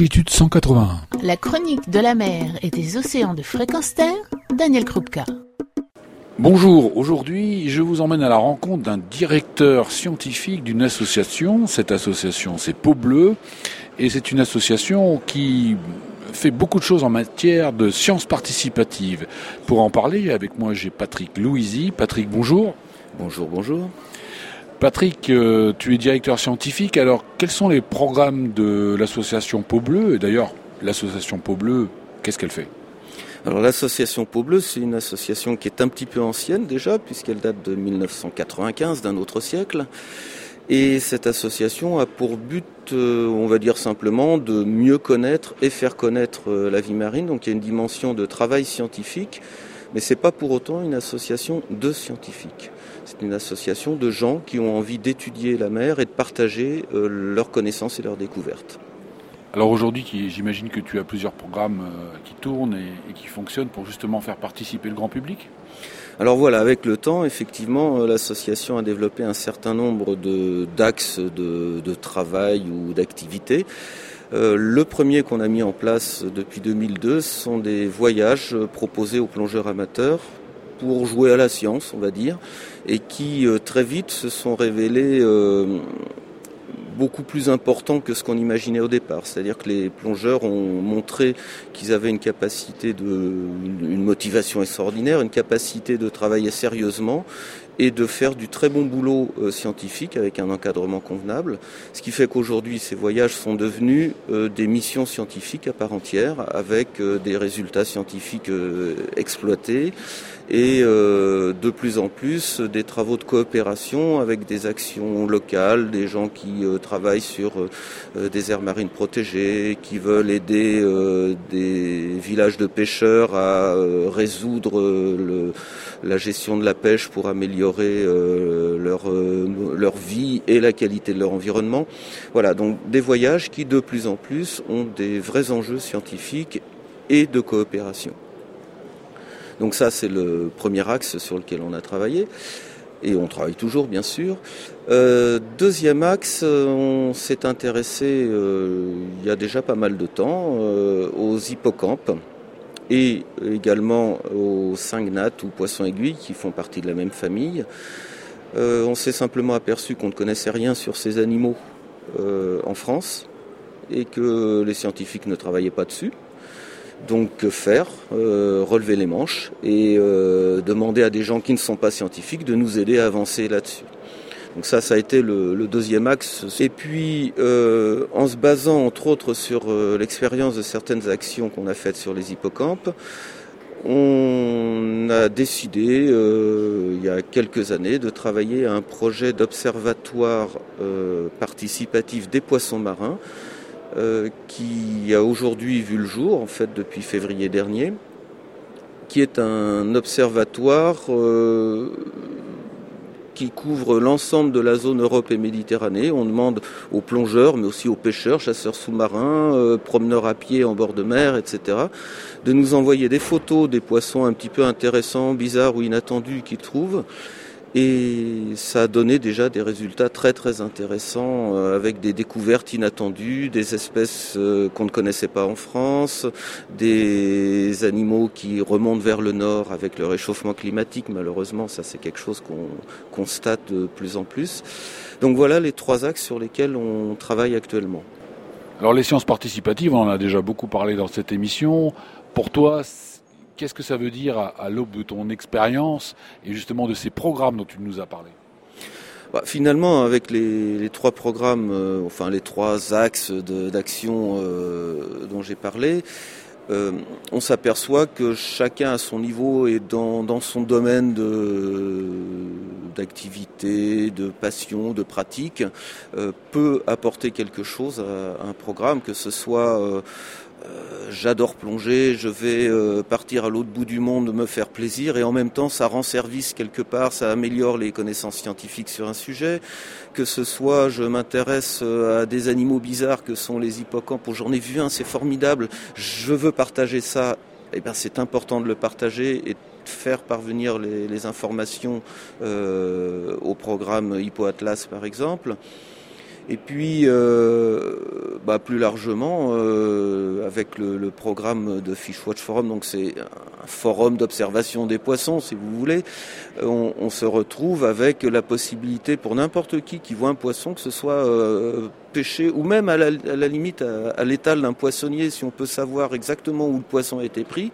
longitude 181. La chronique de la mer et des océans de fréquence terre, Daniel Krupka. Bonjour, aujourd'hui je vous emmène à la rencontre d'un directeur scientifique d'une association. Cette association c'est Peau Bleue et c'est une association qui fait beaucoup de choses en matière de sciences participatives. Pour en parler, avec moi j'ai Patrick Louisy. Patrick, bonjour. Bonjour, bonjour. Patrick, euh, tu es directeur scientifique. Alors, quels sont les programmes de l'association Peau Bleue Et d'ailleurs, l'association Peau qu'est-ce qu'elle fait? Alors l'association Peau Bleue, c'est une association qui est un petit peu ancienne déjà, puisqu'elle date de 1995, d'un autre siècle. Et cette association a pour but, euh, on va dire simplement, de mieux connaître et faire connaître euh, la vie marine. Donc il y a une dimension de travail scientifique, mais c'est pas pour autant une association de scientifiques. C'est une association de gens qui ont envie d'étudier la mer et de partager euh, leurs connaissances et leurs découvertes. Alors aujourd'hui, j'imagine que tu as plusieurs programmes qui tournent et, qui fonctionnent pour justement faire participer le grand public? Alors voilà, avec le temps, effectivement, euh, l'association a développé un certain nombre d'axes de, de, travail ou d'activités. Euh, le premier qu'on a mis en place depuis 2002 sont des voyages proposés aux plongeurs amateurs pour jouer à la science, on va dire, et qui euh, très vite se sont révélés beaucoup plus important que ce qu'on imaginait au départ. C'est-à-dire que les plongeurs ont montré qu'ils avaient une capacité de, une motivation extraordinaire, une capacité de travailler sérieusement et de faire du très bon boulot euh, scientifique avec un encadrement convenable. Ce qui fait qu'aujourd'hui, ces voyages sont devenus euh, des missions scientifiques à part entière avec euh, des résultats scientifiques exploités et de plus en plus des travaux de coopération avec des actions locales, des gens qui travaillent sur des aires marines protégées, qui veulent aider des villages de pêcheurs à résoudre la gestion de la pêche pour améliorer euh, leur, euh, leur vie et la qualité de leur environnement. Voilà, donc des voyages qui de plus en plus ont des vrais enjeux scientifiques et de coopération. Donc ça, c'est le premier axe sur lequel on a travaillé. Et on travaille toujours, bien sûr. Euh, deuxième axe, on s'est intéressé il y a déjà pas mal de temps aux hippocampes et également aux cingnates ou poissons aiguilles qui font partie de la même famille. Euh, on s'est simplement aperçu qu'on ne connaissait rien sur ces animaux euh, en France et que les scientifiques ne travaillaient pas dessus. Donc que faire euh, Relever les manches et demander à des gens qui ne sont pas scientifiques de nous aider à avancer là-dessus. Donc ça, ça a été le, deuxième axe. Et puis, euh, en se basant entre autres sur euh, l'expérience de certaines actions qu'on a faites sur les hippocampes, on a décidé, euh, il y a quelques années, de travailler à un projet d'observatoire participatif des poissons marins, qui a aujourd'hui vu le jour, en fait, depuis février dernier, qui est un observatoire qui couvre l'ensemble de la zone Europe et Méditerranée. On demande aux plongeurs, mais aussi aux pêcheurs, chasseurs sous-marins, euh, promeneurs à pied en bord de mer, etc., de nous envoyer des photos des poissons un petit peu intéressants, bizarres ou inattendus qu'ils trouvent et ça a donné déjà des résultats très très intéressants euh, avec des découvertes inattendues, des espèces euh, qu'on ne connaissait pas en France, des animaux qui remontent vers le nord avec le réchauffement climatique. Malheureusement, ça c'est quelque chose qu'on constate de plus en plus. Donc voilà les trois axes sur lesquels on travaille actuellement. Alors les sciences participatives, on en a déjà beaucoup parlé dans cette émission. Pour toi, Qu'est-ce que ça veut dire à, l'aube de ton expérience et justement de ces programmes dont tu nous as parlé bah, finalement, avec les, trois programmes, euh, enfin les trois axes d'action euh, dont j'ai parlé, euh, on s'aperçoit que chacun à son niveau et dans, son domaine d'activité, de, passion, de pratique, peut apporter quelque chose à, un programme, que ce soit j'adore plonger, je vais euh, partir à l'autre bout du monde me faire plaisir et en même temps ça rend service quelque part, ça améliore les connaissances scientifiques sur un sujet, que ce soit je m'intéresse euh, à des animaux bizarres que sont les hippocampes, j'en ai vu un, c'est formidable, je veux partager ça, et eh bien c'est important de le partager et faire parvenir les, informations au programme Hippo Atlas par exemple. Et puis, euh, bah, plus largement, euh, avec le, programme de Fishwatch Forum, donc c'est un forum d'observation des poissons, si vous voulez, on, se retrouve avec la possibilité pour n'importe qui qui voit un poisson, que ce soit euh, pêché ou même à la, limite à, l'étal d'un poissonnier, si on peut savoir exactement où le poisson a été pris.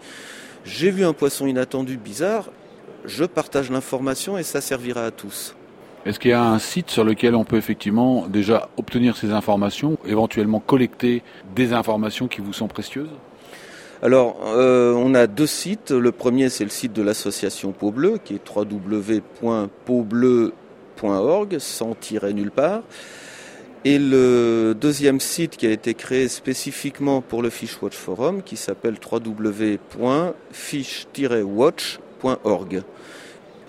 J'ai vu un poisson inattendu, bizarre, je partage l'information et ça servira à tous. Est-ce qu'il y a un site sur lequel on peut effectivement déjà obtenir ces informations, éventuellement collecter des informations qui vous sont précieuses? Alors, euh, on a deux sites. Le premier, c'est le site de l'association Peau qui est www.peaubleu.org, sans tirer nulle part. Et le deuxième site qui a été créé spécifiquement pour le Fishwatch Forum, qui s'appelle www.fish-watch.org.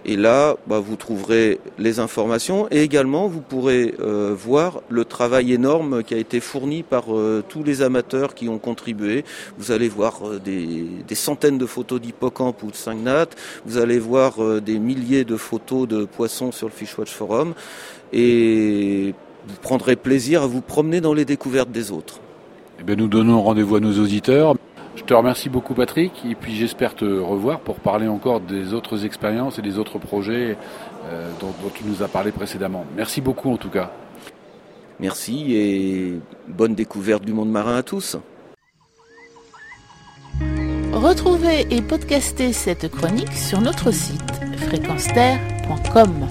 Et là, bah, vous trouverez les informations et également vous pourrez euh, voir le travail énorme qui a été fourni par euh, tous les amateurs qui ont contribué. Vous allez voir euh, des, centaines de photos d'hippocampes ou de cingnate. Vous allez voir des milliers de photos de poissons sur le Fishwatch Forum. Et vous prendrez plaisir à vous promener dans les découvertes des autres. Eh bien, nous donnons rendez-vous à nos auditeurs. Je te remercie beaucoup Patrick et puis j'espère te revoir pour parler encore des autres expériences et des autres projets euh, dont, dont tu nous as parlé précédemment. Merci beaucoup en tout cas. Merci et bonne découverte du monde marin à tous. Retrouvez et podcastez cette chronique sur notre site fréquenceterre.com.